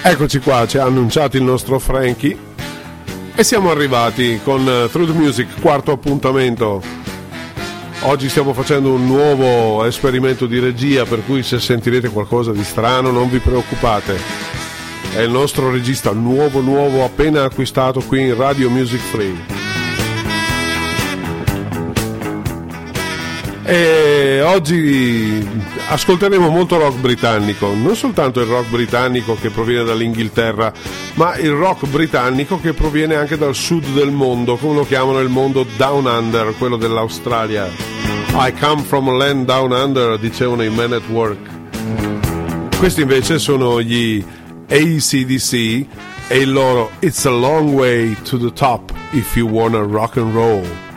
Eccoci qua, ci ha annunciato il nostro Frankie e siamo arrivati con Truth Music, quarto appuntamento. Oggi stiamo facendo un nuovo esperimento di regia, per cui se sentirete qualcosa di strano non vi preoccupate. È il nostro regista nuovo nuovo appena acquistato qui in Radio Music Free. E oggi ascolteremo molto rock britannico, non soltanto il rock britannico che proviene dall'Inghilterra, ma il rock britannico che proviene anche dal sud del mondo, come lo chiamano il mondo Down Under, quello dell'Australia. I come from a land down under, dicevano i Men at Work. Questi invece sono gli ACDC e il loro It's a long way to the top if you wanna rock and roll.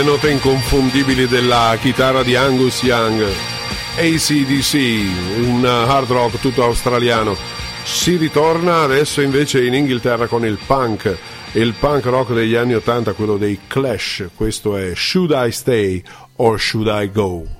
Le note inconfondibili della chitarra di Angus Young. ACDC, un hard rock tutto australiano. Si ritorna adesso invece in Inghilterra con il punk, il punk rock degli anni 80, quello dei Clash. Questo è Should I Stay or Should I Go?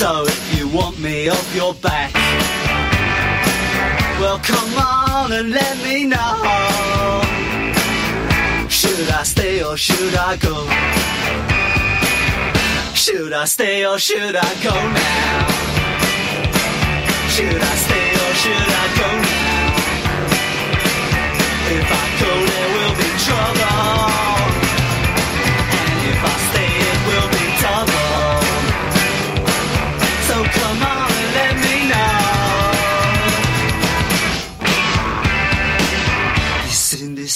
So if you want me off your back, well come on and let me know. Should I stay or should I go? Should I stay or should I go now? Should I stay or should I go now? If I go, there will be trouble. And if I stay,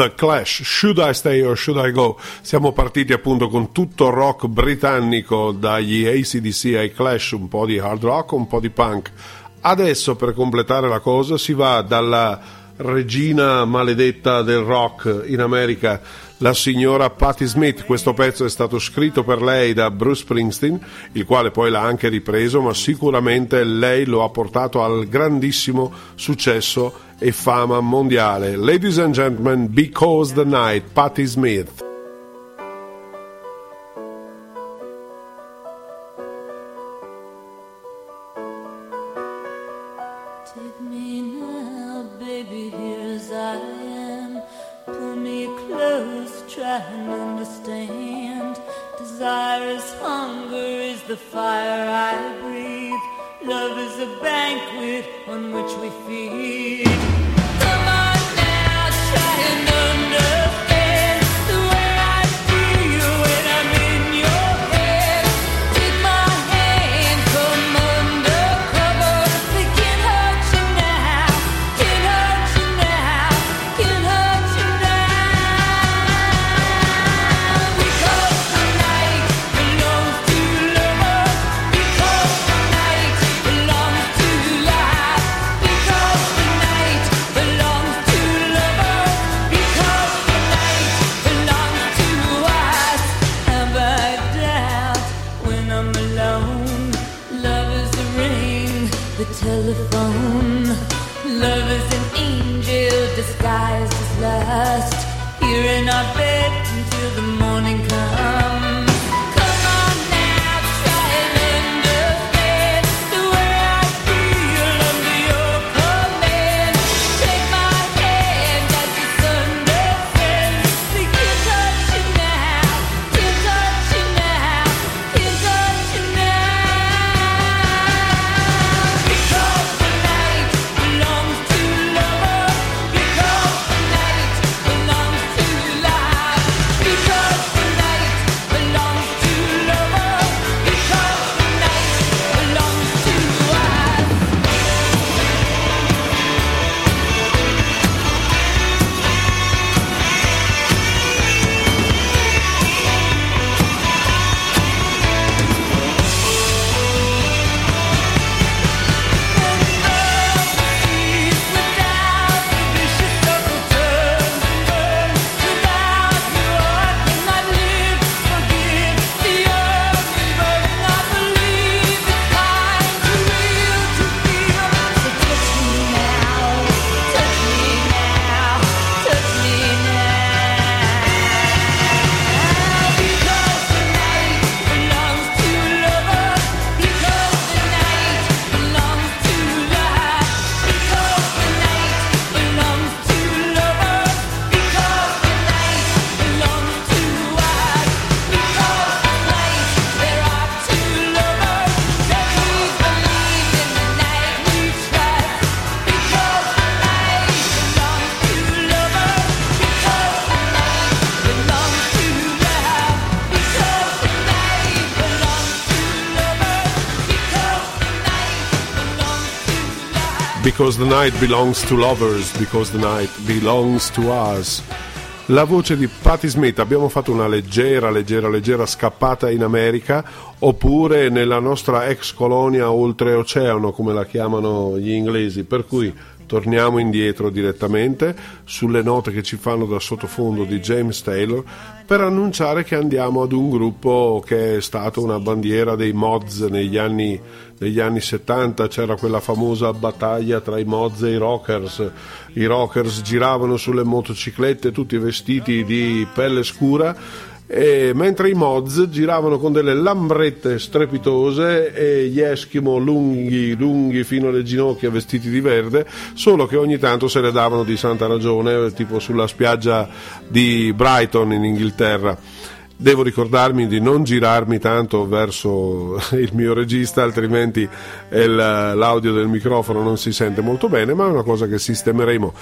The Clash, Should I Stay or Should I Go? Siamo partiti appunto con tutto rock britannico, dagli ACDC ai Clash, un po' di hard rock, un po' di punk. Adesso per completare la cosa si va dalla regina maledetta del rock in America, la signora Patti Smith. Questo pezzo è stato scritto per lei da Bruce Springsteen, il quale poi l'ha anche ripreso, ma sicuramente lei lo ha portato al grandissimo successo e fama mondiale. Ladies and gentlemen, Because the Night, Patti Smith. Because the night belongs to lovers, because the night belongs to us. La voce di Patti Smith, abbiamo fatto una leggera, leggera, leggera scappata in America oppure nella nostra ex colonia oltreoceano, come la chiamano gli inglesi, per cui torniamo indietro direttamente sulle note che ci fanno da sottofondo di James Taylor per annunciare che andiamo ad un gruppo che è stato una bandiera dei mods negli anni, negli anni 70, c'era quella famosa battaglia tra i mods e i rockers, i rockers giravano sulle motociclette tutti vestiti di pelle scura e mentre i mods giravano con delle lambrette strepitose e gli Eskimo lunghi, lunghi fino alle ginocchia vestiti di verde, solo che ogni tanto se le davano di santa ragione, tipo sulla spiaggia di Brighton in Inghilterra. Devo ricordarmi di non girarmi tanto verso il mio regista, altrimenti il- l'audio del microfono non si sente molto bene, ma è una cosa che sistemeremo.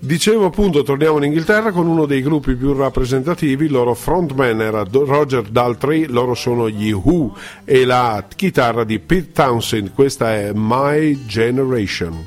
Dicevo appunto, torniamo in Inghilterra con uno dei gruppi più rappresentativi, il loro frontman era Roger Daltrey, loro sono gli Who e la chitarra di Pete Townsend, questa è My Generation.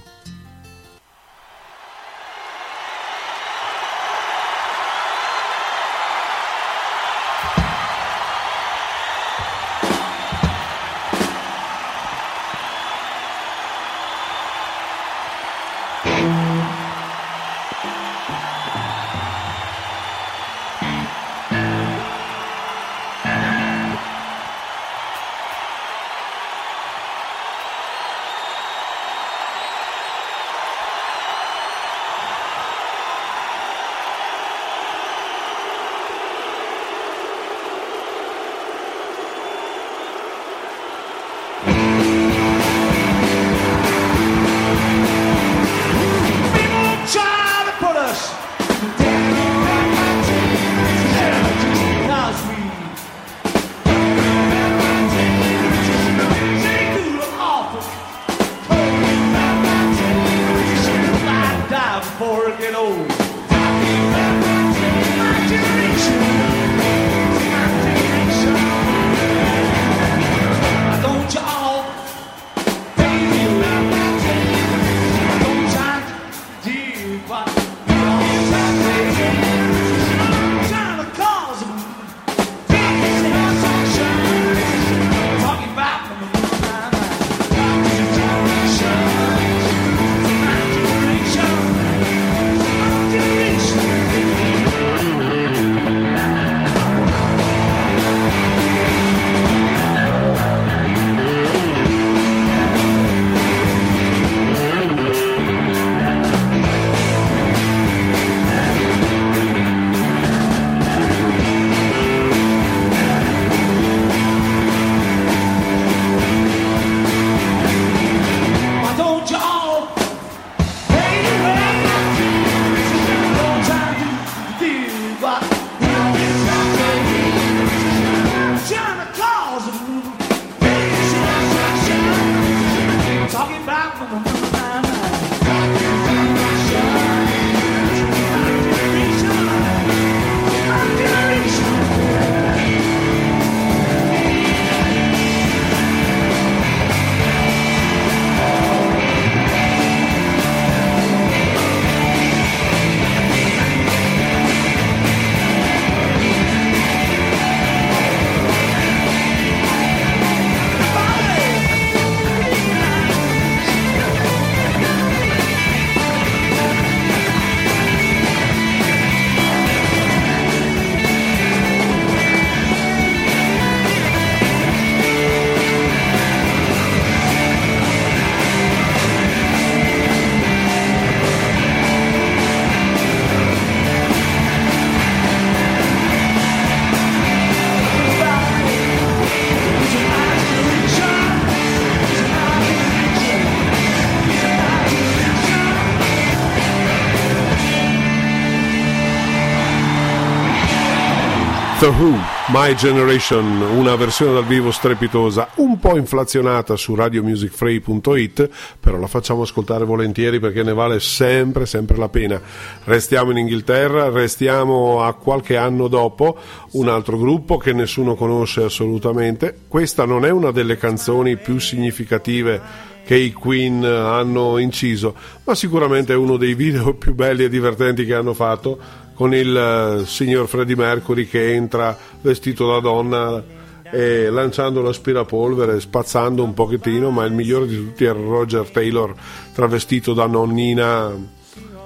The Who, My Generation, una versione dal vivo strepitosa, un po' inflazionata su radiomusicfree.it, però la facciamo ascoltare volentieri perché ne vale sempre, sempre la pena. Restiamo in Inghilterra, restiamo a qualche anno dopo, un altro gruppo che nessuno conosce assolutamente. Questa non è una delle canzoni più significative che i Queen hanno inciso, ma sicuramente è uno dei video più belli e divertenti che hanno fatto con il uh, signor Freddie Mercury che entra vestito da donna e lanciando l'aspirapolvere, spazzando un pochettino, ma il migliore di tutti è Roger Taylor travestito da nonnina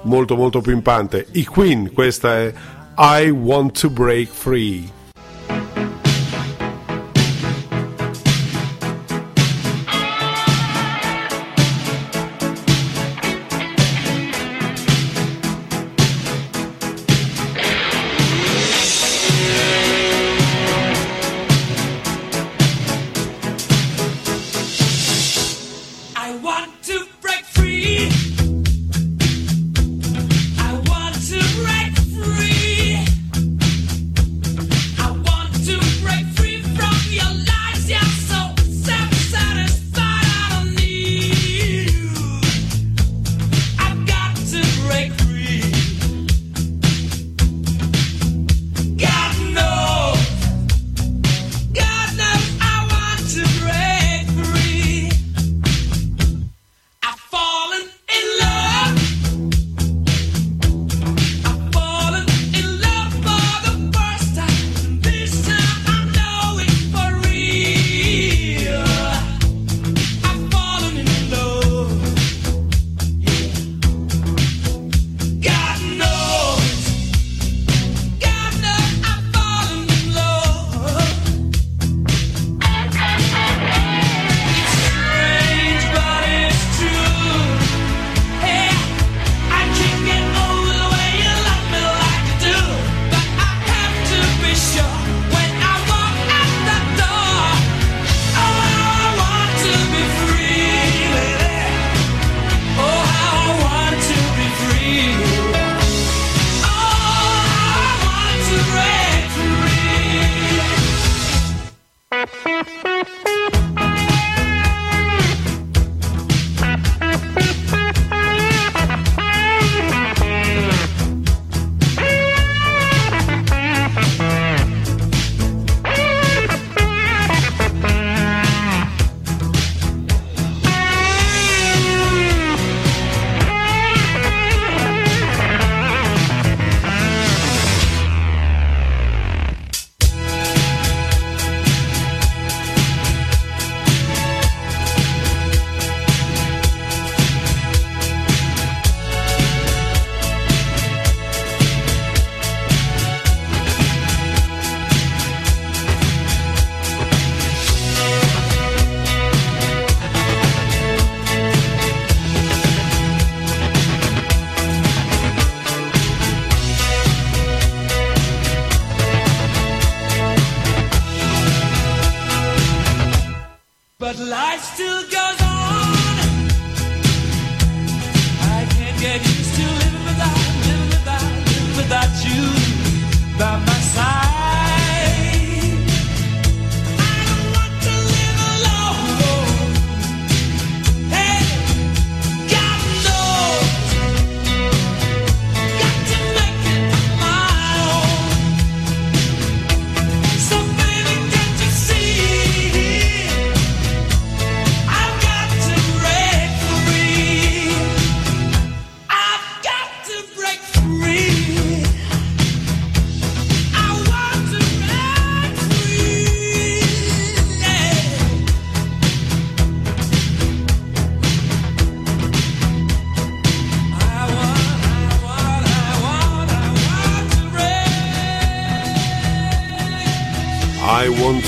molto molto pimpante. I Queen, questa è I Want to Break Free.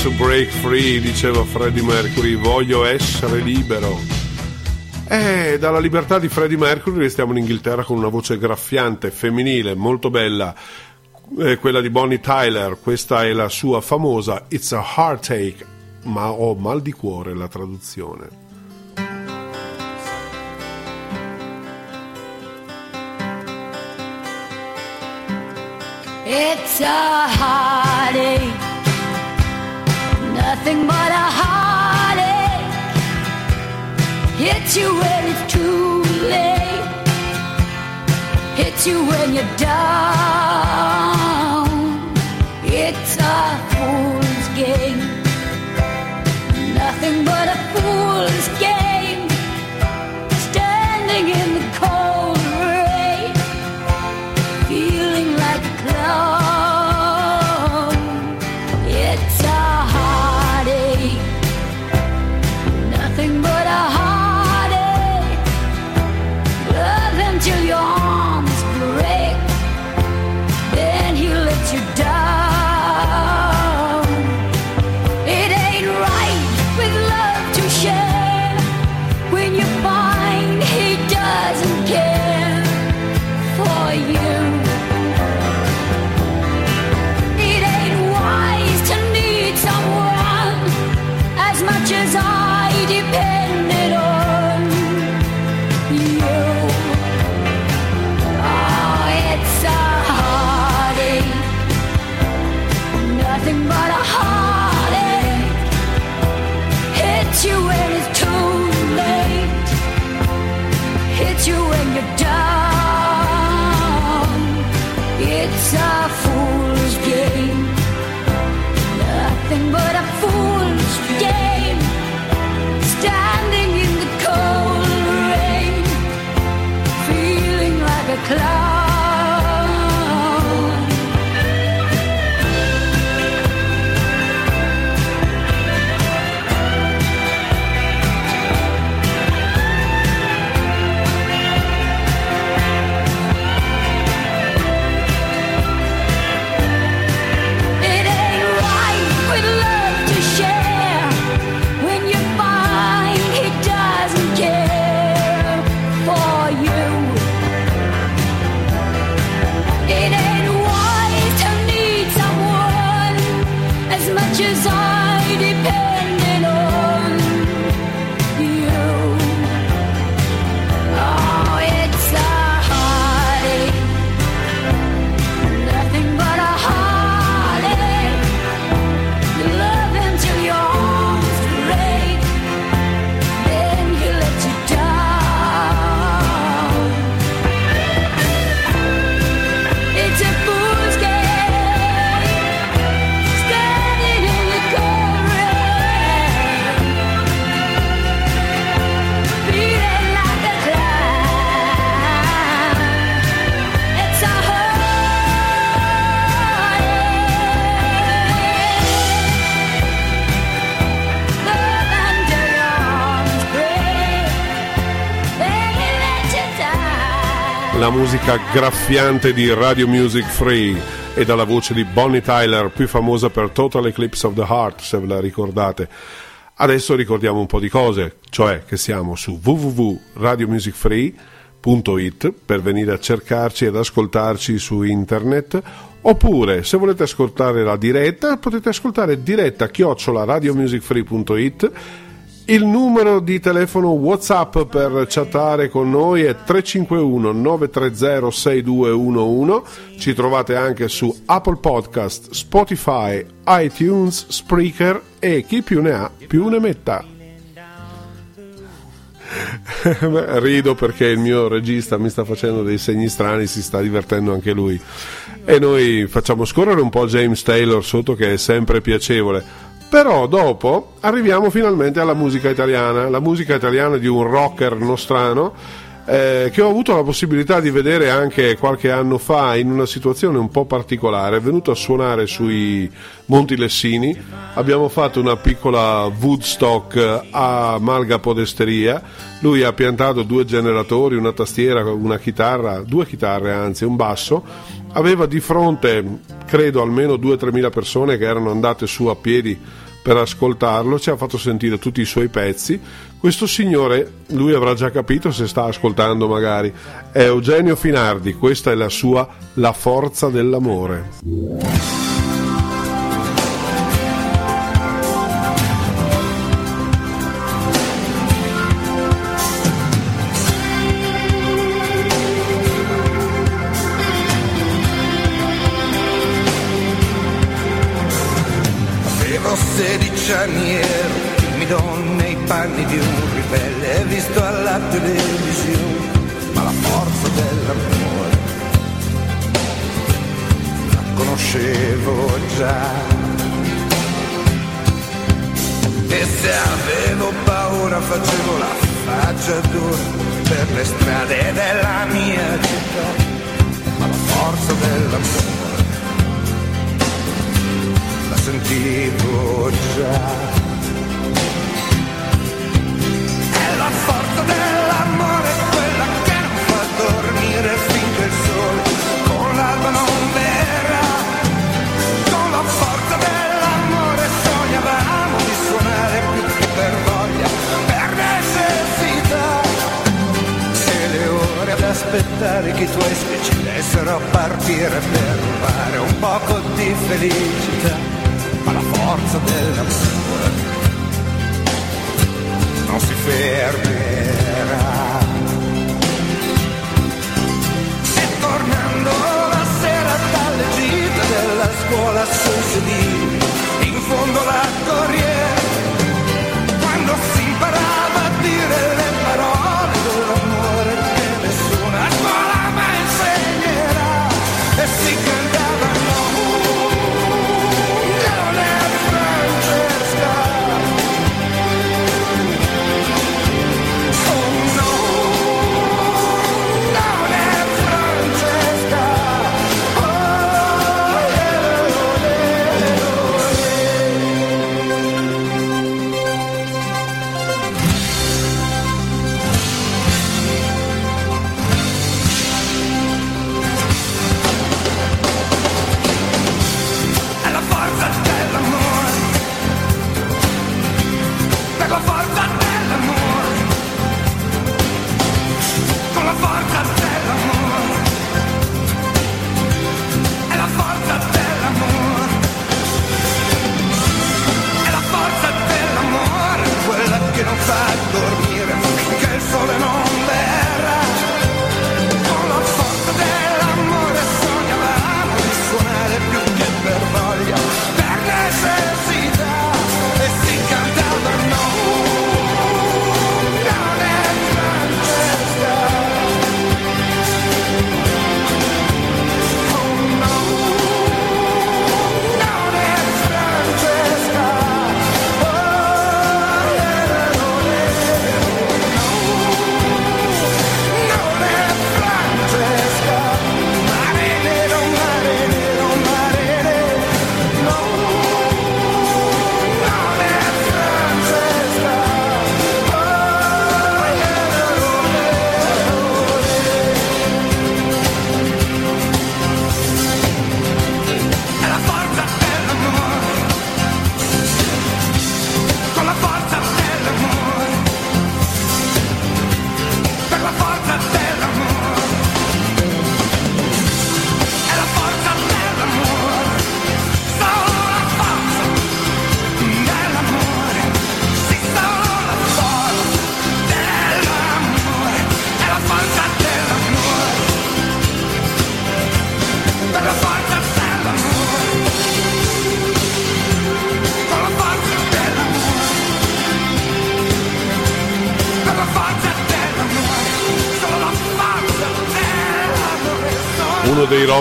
To break free, diceva Freddie Mercury, voglio essere libero. E dalla libertà di Freddie Mercury restiamo in Inghilterra con una voce graffiante, femminile, molto bella, eh, quella di Bonnie Tyler, questa è la sua famosa It's a Heartache, ma ho mal di cuore la traduzione. It's a heart heartache. Nothing but a heartache. Hits you when it's too late. Hits you when you're down. Musica graffiante di Radio Music Free e dalla voce di Bonnie Tyler, più famosa per Total Eclipse of the Heart, se ve la ricordate. Adesso ricordiamo un po' di cose, cioè che siamo su www.radiomusicfree.it per venire a cercarci ed ascoltarci su internet oppure se volete ascoltare la diretta potete ascoltare diretta chiocciola radiomusicfree.it il numero di telefono WhatsApp per chattare con noi è 351 930 6211. Ci trovate anche su Apple Podcast, Spotify, iTunes, Spreaker e chi più ne ha più ne metta. Rido perché il mio regista mi sta facendo dei segni strani, si sta divertendo anche lui. E noi facciamo scorrere un po' James Taylor sotto che è sempre piacevole. Però dopo arriviamo finalmente alla musica italiana, la musica italiana di un rocker nostrano eh, che ho avuto la possibilità di vedere anche qualche anno fa in una situazione un po' particolare. È venuto a suonare sui Monti Lessini, abbiamo fatto una piccola Woodstock a Malga Podesteria. Lui ha piantato due generatori, una tastiera, una chitarra, due chitarre anzi, un basso. Aveva di fronte, credo, almeno 2-3 mila persone che erano andate su a piedi per ascoltarlo, ci ha fatto sentire tutti i suoi pezzi. Questo signore, lui avrà già capito se sta ascoltando magari, è Eugenio Finardi, questa è la sua La forza dell'amore. Per rubare un poco di felicità, ma la forza dell'amore non si fermerà. E tornando la sera dalle gite della scuola sui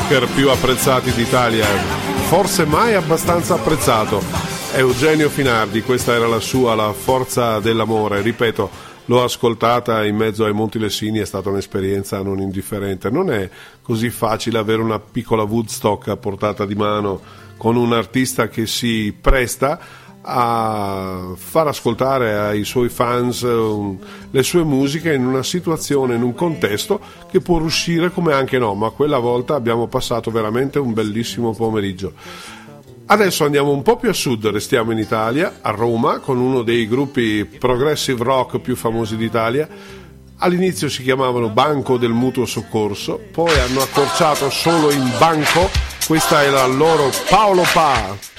rocker più apprezzati d'Italia, forse mai abbastanza apprezzato. Eugenio Finardi, questa era la sua, la forza dell'amore. Ripeto, l'ho ascoltata in mezzo ai Monti Lessini, è stata un'esperienza non indifferente. Non è così facile avere una piccola Woodstock a portata di mano con un artista che si presta a far ascoltare ai suoi fans um, le sue musiche in una situazione, in un contesto che può riuscire come anche no, ma quella volta abbiamo passato veramente un bellissimo pomeriggio. Adesso andiamo un po' più a sud, restiamo in Italia, a Roma, con uno dei gruppi progressive rock più famosi d'Italia. All'inizio si chiamavano Banco del Mutuo Soccorso, poi hanno accorciato solo in Banco, questa è la loro Paolo Pa.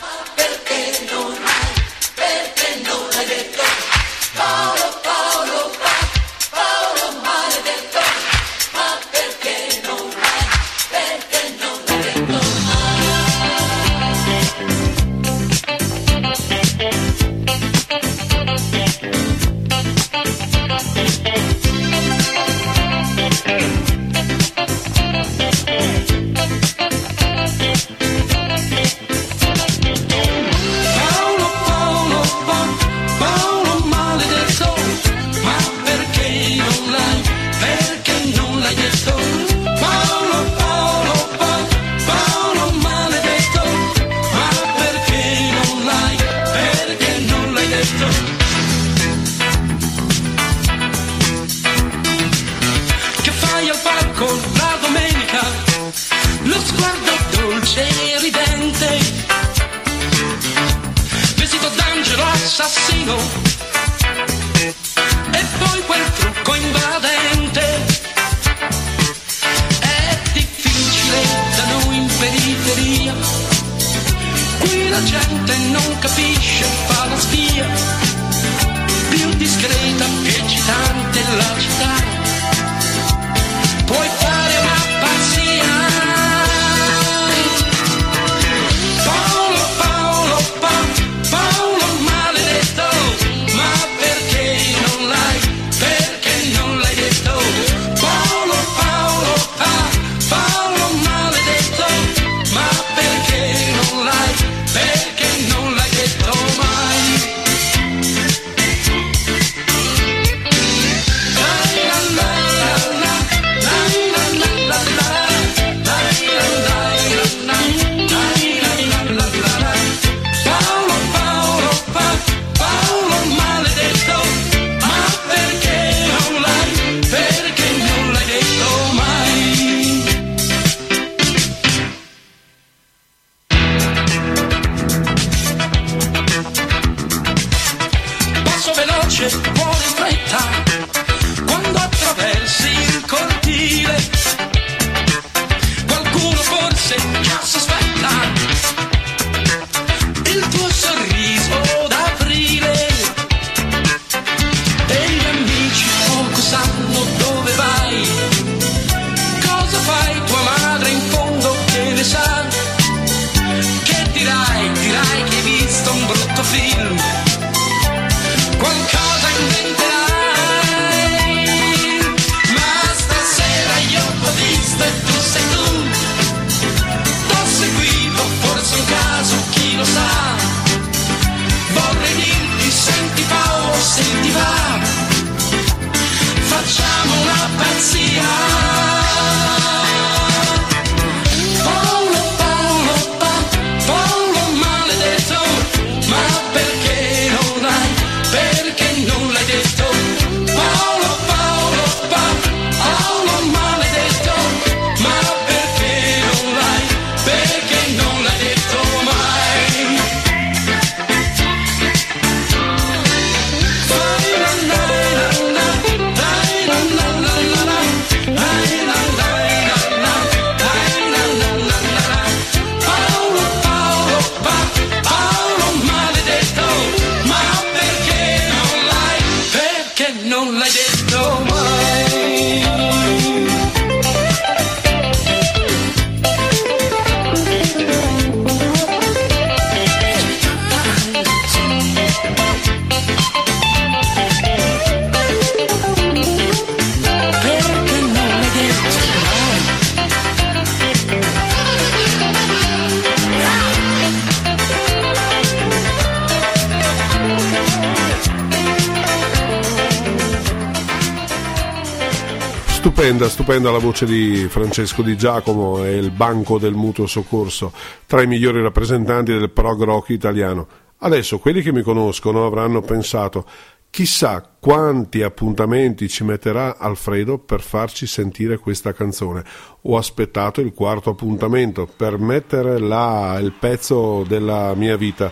Stupenda, stupenda la voce di Francesco Di Giacomo e il banco del mutuo soccorso, tra i migliori rappresentanti del prog rock italiano. Adesso quelli che mi conoscono avranno pensato chissà quanti appuntamenti ci metterà Alfredo per farci sentire questa canzone. Ho aspettato il quarto appuntamento per mettere là il pezzo della mia vita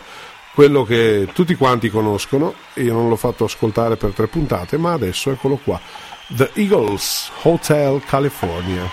quello che tutti quanti conoscono, io non l'ho fatto ascoltare per tre puntate, ma adesso eccolo qua. The Eagles, Hotel California.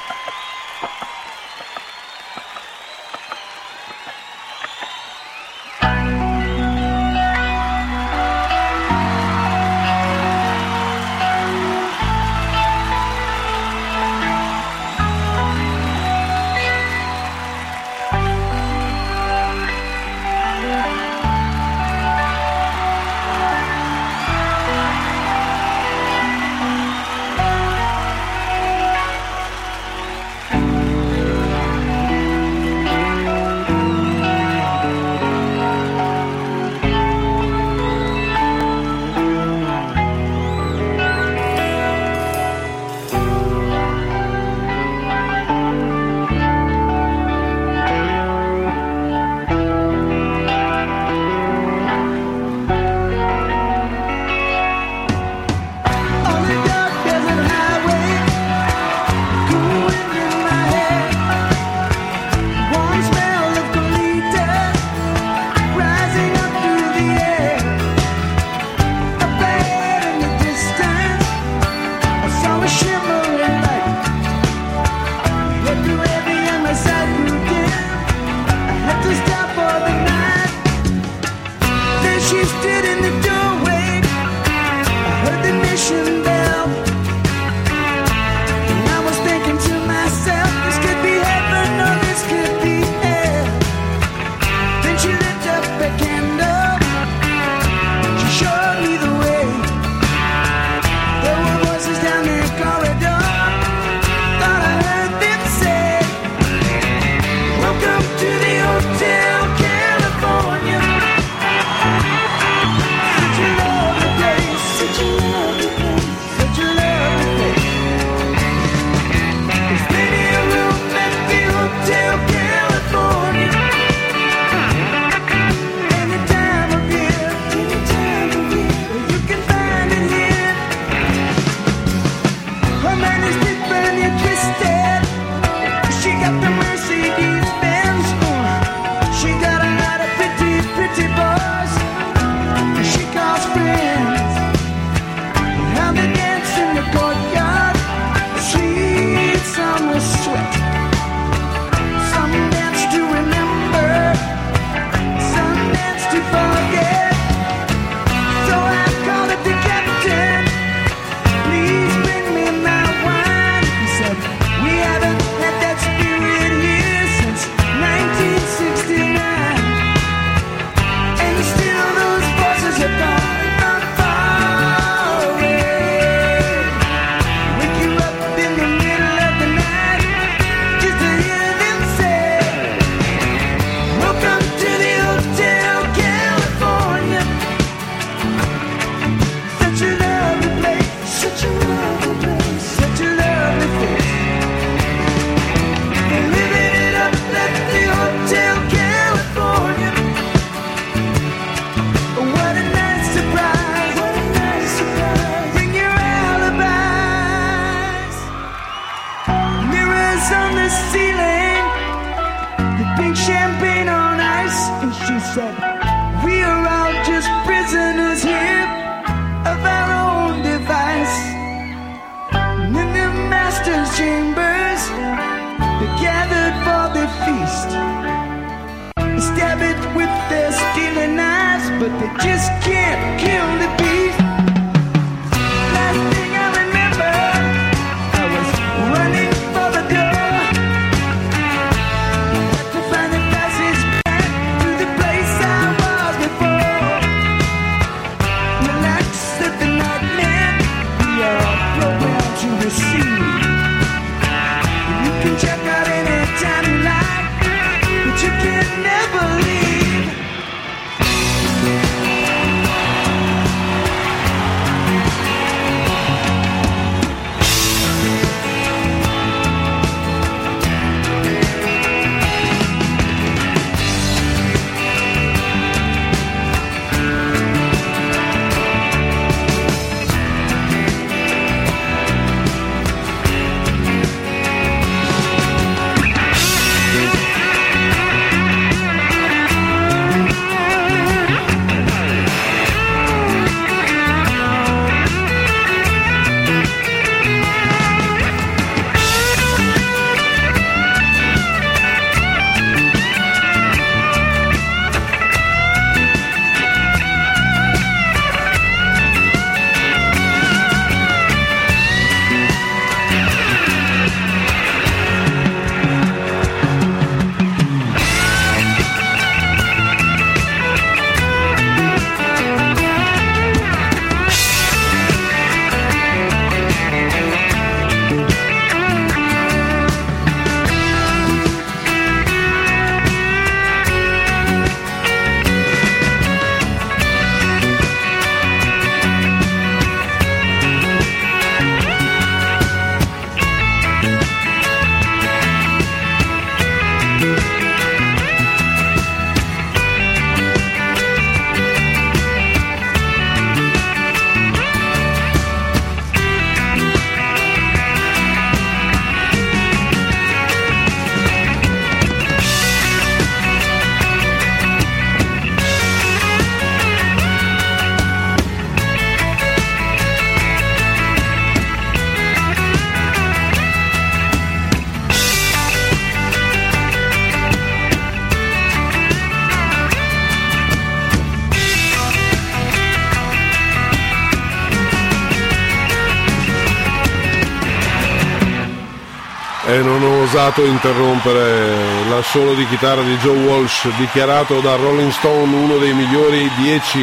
Osato interrompere l'assolo di chitarra di Joe Walsh, dichiarato da Rolling Stone uno dei migliori dieci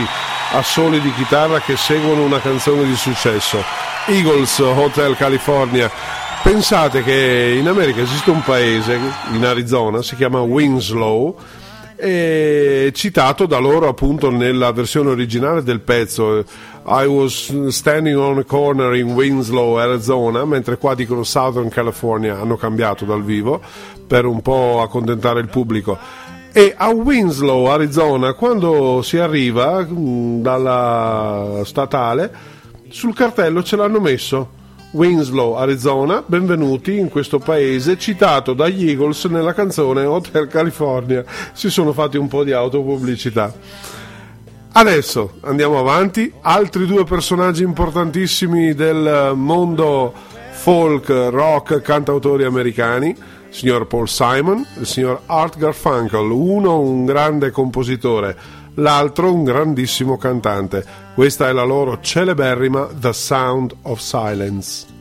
assoli di chitarra che seguono una canzone di successo. Eagles Hotel California. Pensate che in America esiste un paese, in Arizona, si chiama Winslow, e citato da loro appunto nella versione originale del pezzo I was standing on a corner in Winslow, Arizona, mentre qua dicono Southern California, hanno cambiato dal vivo per un po' accontentare il pubblico. E a Winslow, Arizona, quando si arriva mh, dalla statale, sul cartello ce l'hanno messo. Winslow, Arizona, benvenuti in questo paese citato dagli Eagles nella canzone Hotel California. Si sono fatti un po' di autopubblicità. Adesso andiamo avanti, altri due personaggi importantissimi del mondo folk, rock, cantautori americani, il signor Paul Simon il signor Art Garfunkel, uno un grande compositore, l'altro un grandissimo cantante. Questa è la loro celeberrima The Sound of Silence.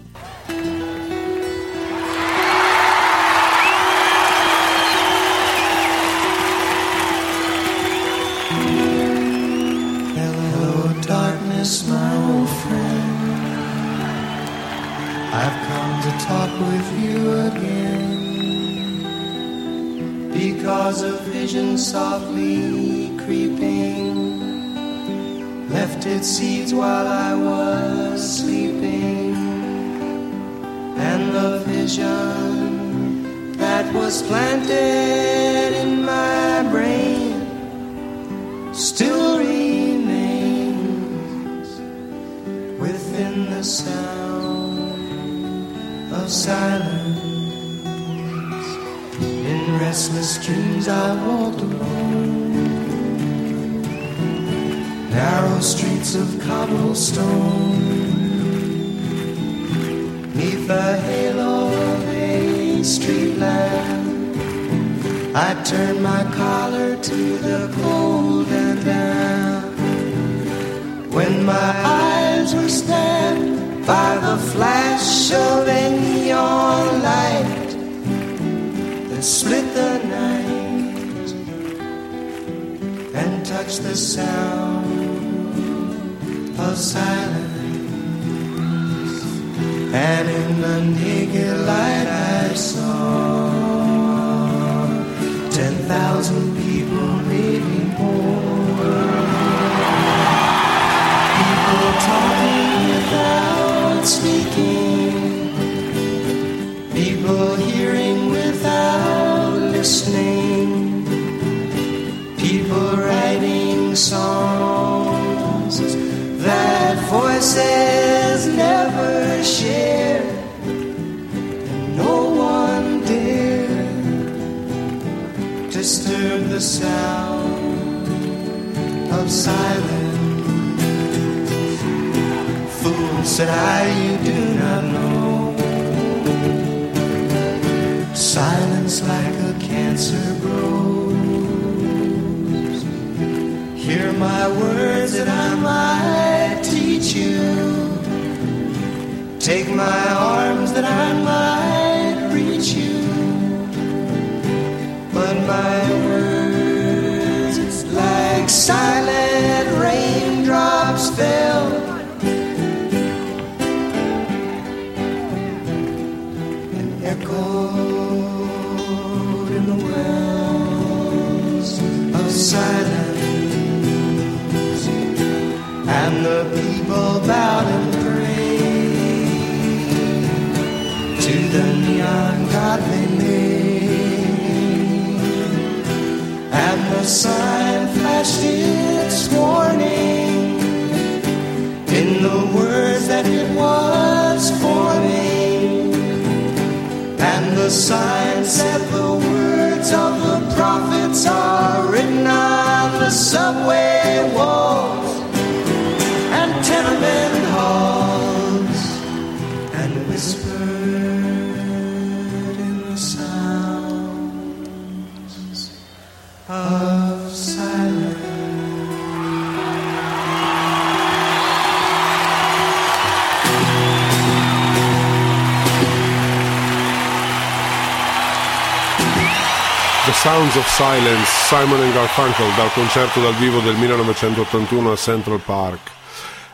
Speaking. People hearing without listening. People writing songs that voices never share. And no one dared disturb the sound of silence. Said I, Take my arms that I might reach you. But my words, it's like silent raindrops fell. And echoed in the wells of silence. And the people bowed sign flashed its warning in the words that it was forming. And the sign said the words of the prophets are written on the subway The Sounds of Silence, Simon and Garfunkel dal concerto dal vivo del 1981 a Central Park.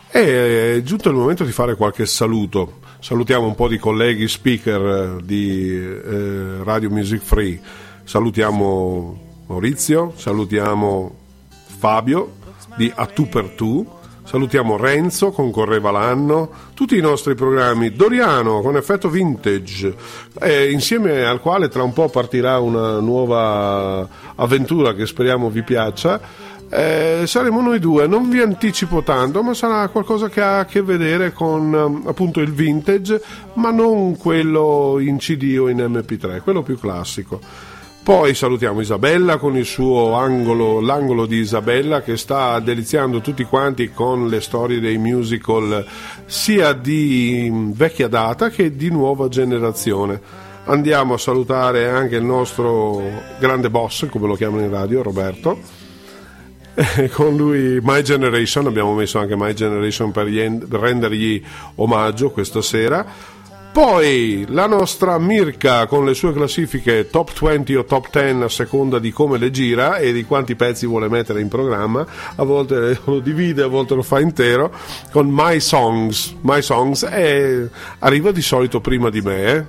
E è giunto il momento di fare qualche saluto. Salutiamo un po' di colleghi speaker eh, di eh, Radio Music Free. Salutiamo Maurizio, salutiamo Fabio di A Tu per Tu, salutiamo Renzo con Correva l'anno, tutti i nostri programmi, Doriano con effetto vintage, eh, insieme al quale tra un po' partirà una nuova avventura che speriamo vi piaccia. Eh, saremo noi due, non vi anticipo tanto, ma sarà qualcosa che ha a che vedere con um, appunto il vintage, ma non quello in CD o in MP3, quello più classico. Poi salutiamo Isabella con il suo angolo, l'angolo di Isabella che sta deliziando tutti quanti con le storie dei musical sia di vecchia data che di nuova generazione. Andiamo a salutare anche il nostro grande boss, come lo chiamano in radio, Roberto. Con lui My Generation, abbiamo messo anche My Generation per rendergli omaggio questa sera. Poi la nostra Mirka con le sue classifiche top 20 o top 10 a seconda di come le gira e di quanti pezzi vuole mettere in programma, a volte lo divide, a volte lo fa intero, con My Songs. My Songs e arriva di solito prima di me, eh?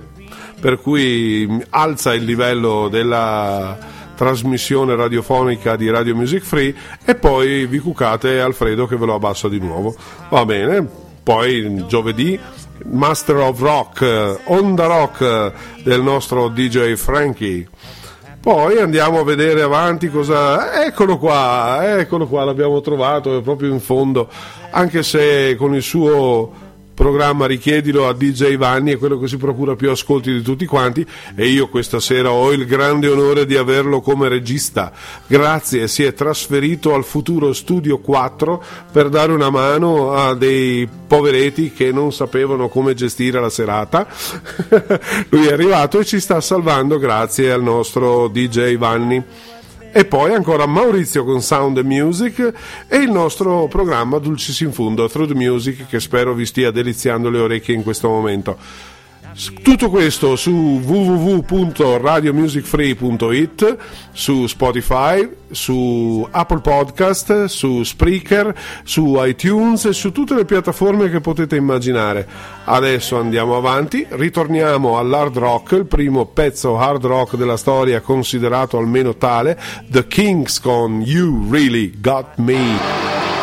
per cui alza il livello della trasmissione radiofonica di Radio Music Free e poi vi cucate Alfredo che ve lo abbassa di nuovo. Va bene, poi giovedì Master of Rock, eh, Onda Rock eh, del nostro DJ Frankie. Poi andiamo a vedere avanti cosa... Eccolo qua, eccolo qua, l'abbiamo trovato, è proprio in fondo, anche se con il suo programma richiedilo a DJ Vanni è quello che si procura più ascolti di tutti quanti e io questa sera ho il grande onore di averlo come regista. Grazie si è trasferito al futuro studio 4 per dare una mano a dei poveretti che non sapevano come gestire la serata. Lui è arrivato e ci sta salvando grazie al nostro DJ Vanni e poi ancora Maurizio con Sound Music e il nostro programma Dulcis in Fundo, Through Music, che spero vi stia deliziando le orecchie in questo momento. Tutto questo su www.radiomusicfree.it, su Spotify, su Apple Podcast, su Spreaker, su iTunes e su tutte le piattaforme che potete immaginare. Adesso andiamo avanti, ritorniamo all'hard rock, il primo pezzo hard rock della storia considerato almeno tale, The Kings con You Really Got Me.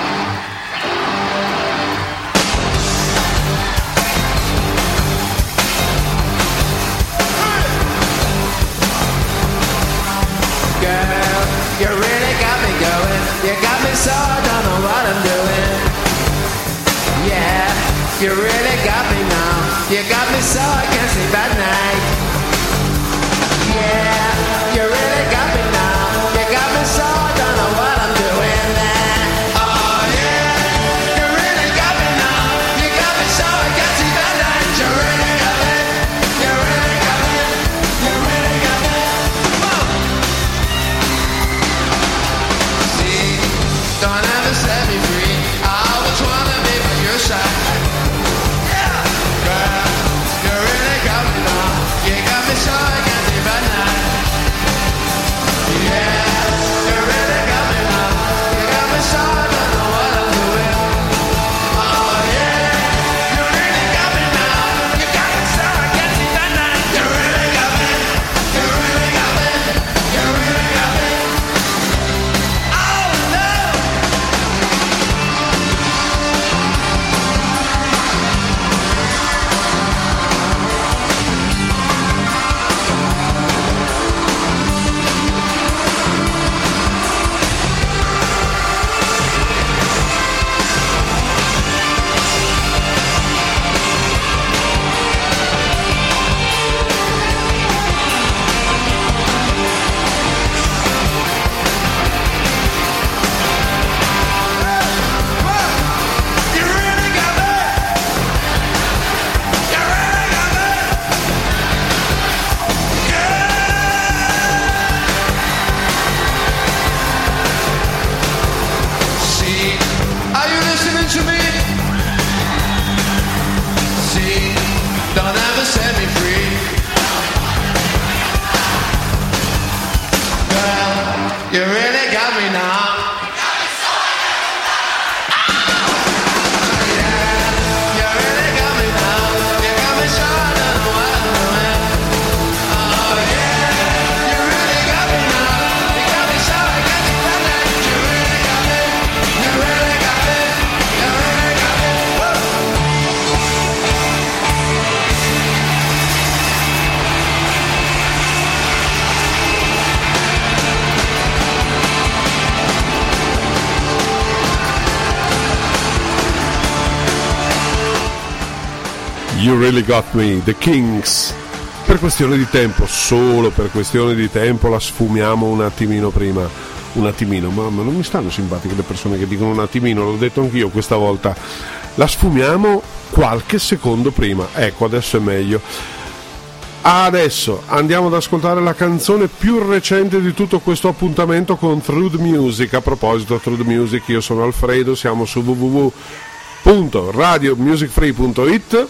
Really Got Me, The Kings. Per questione di tempo, solo per questione di tempo, la sfumiamo un attimino prima. Un attimino, ma, non mi stanno simpatiche le persone che dicono un attimino, l'ho detto anch'io questa volta. La sfumiamo qualche secondo prima. Ecco, adesso è meglio. Adesso andiamo ad ascoltare la canzone più recente di tutto questo appuntamento con the Music. A proposito, the Music, io sono Alfredo, siamo su www.radiomusicfree.it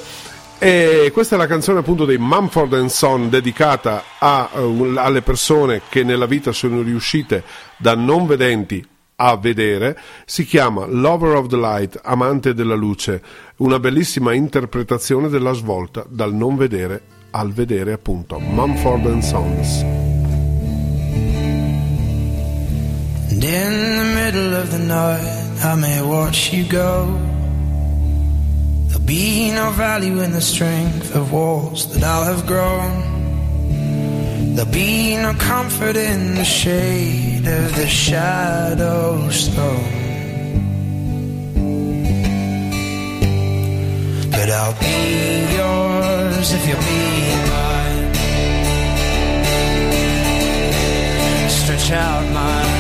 e questa è la canzone appunto dei Mumford Son dedicata a, eh, alle persone che nella vita sono riuscite da non vedenti a vedere, si chiama Lover of the Light, amante della luce, una bellissima interpretazione della svolta dal non vedere al vedere appunto Mumford Sons. And in the middle of the night, I may watch you go. Be no value in the strength of walls that I'll have grown. There'll be no comfort in the shade of the shadow stone. But I'll be yours if you'll be mine. Stretch out my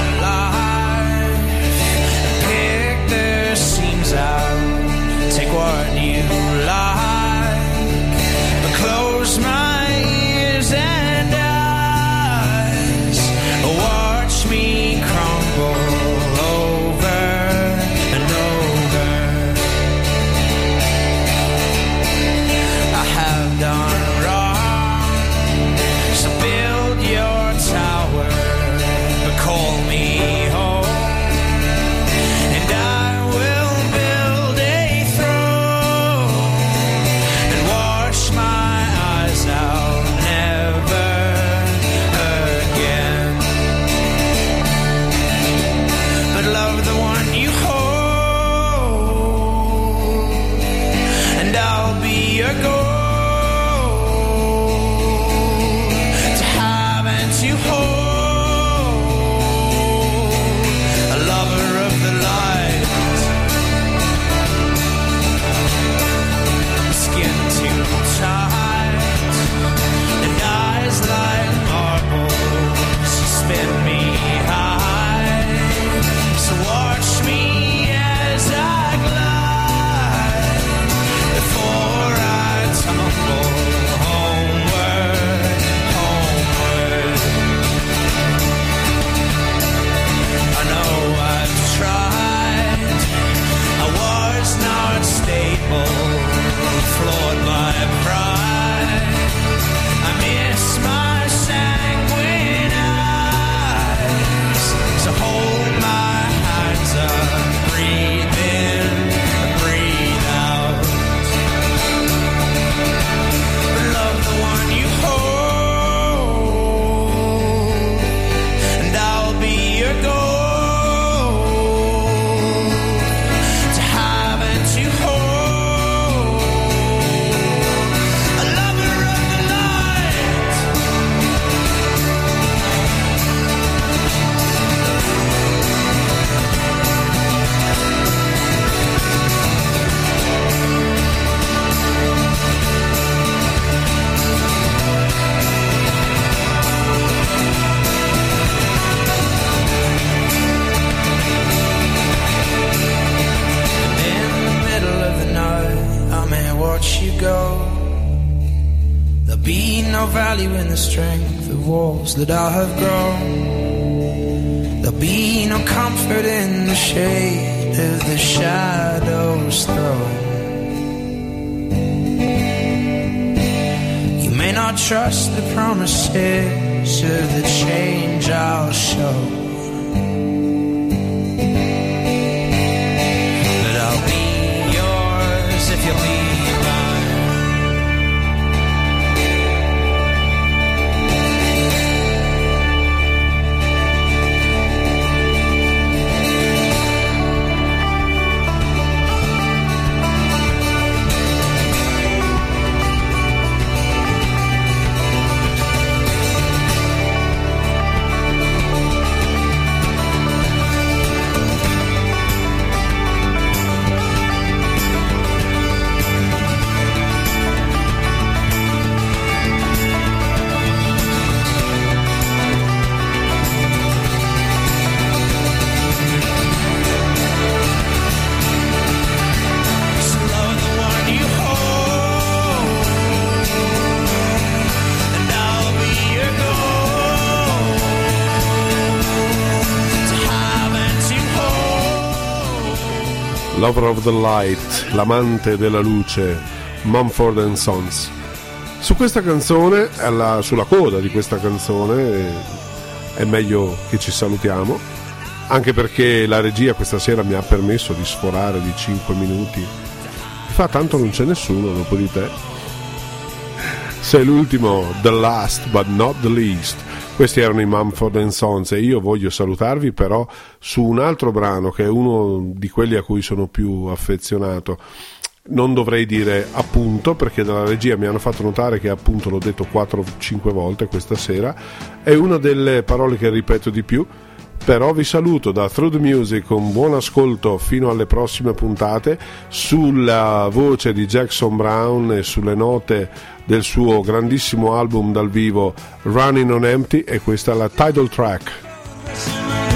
Lover of the Light, l'amante della luce, Mumford Sons. Su questa canzone, alla- sulla coda di questa canzone, eh, è meglio che ci salutiamo, anche perché la regia questa sera mi ha permesso di sforare di 5 minuti. Mi fa tanto non c'è nessuno dopo di te. Sei l'ultimo, the last but not the least. Questi erano i Mumford Sons e io voglio salutarvi però su un altro brano che è uno di quelli a cui sono più affezionato. Non dovrei dire appunto perché dalla regia mi hanno fatto notare che appunto l'ho detto 4-5 volte questa sera. È una delle parole che ripeto di più. Però vi saluto da Through Music con buon ascolto fino alle prossime puntate sulla voce di Jackson Brown e sulle note del suo grandissimo album dal vivo Running on Empty e questa è la title track.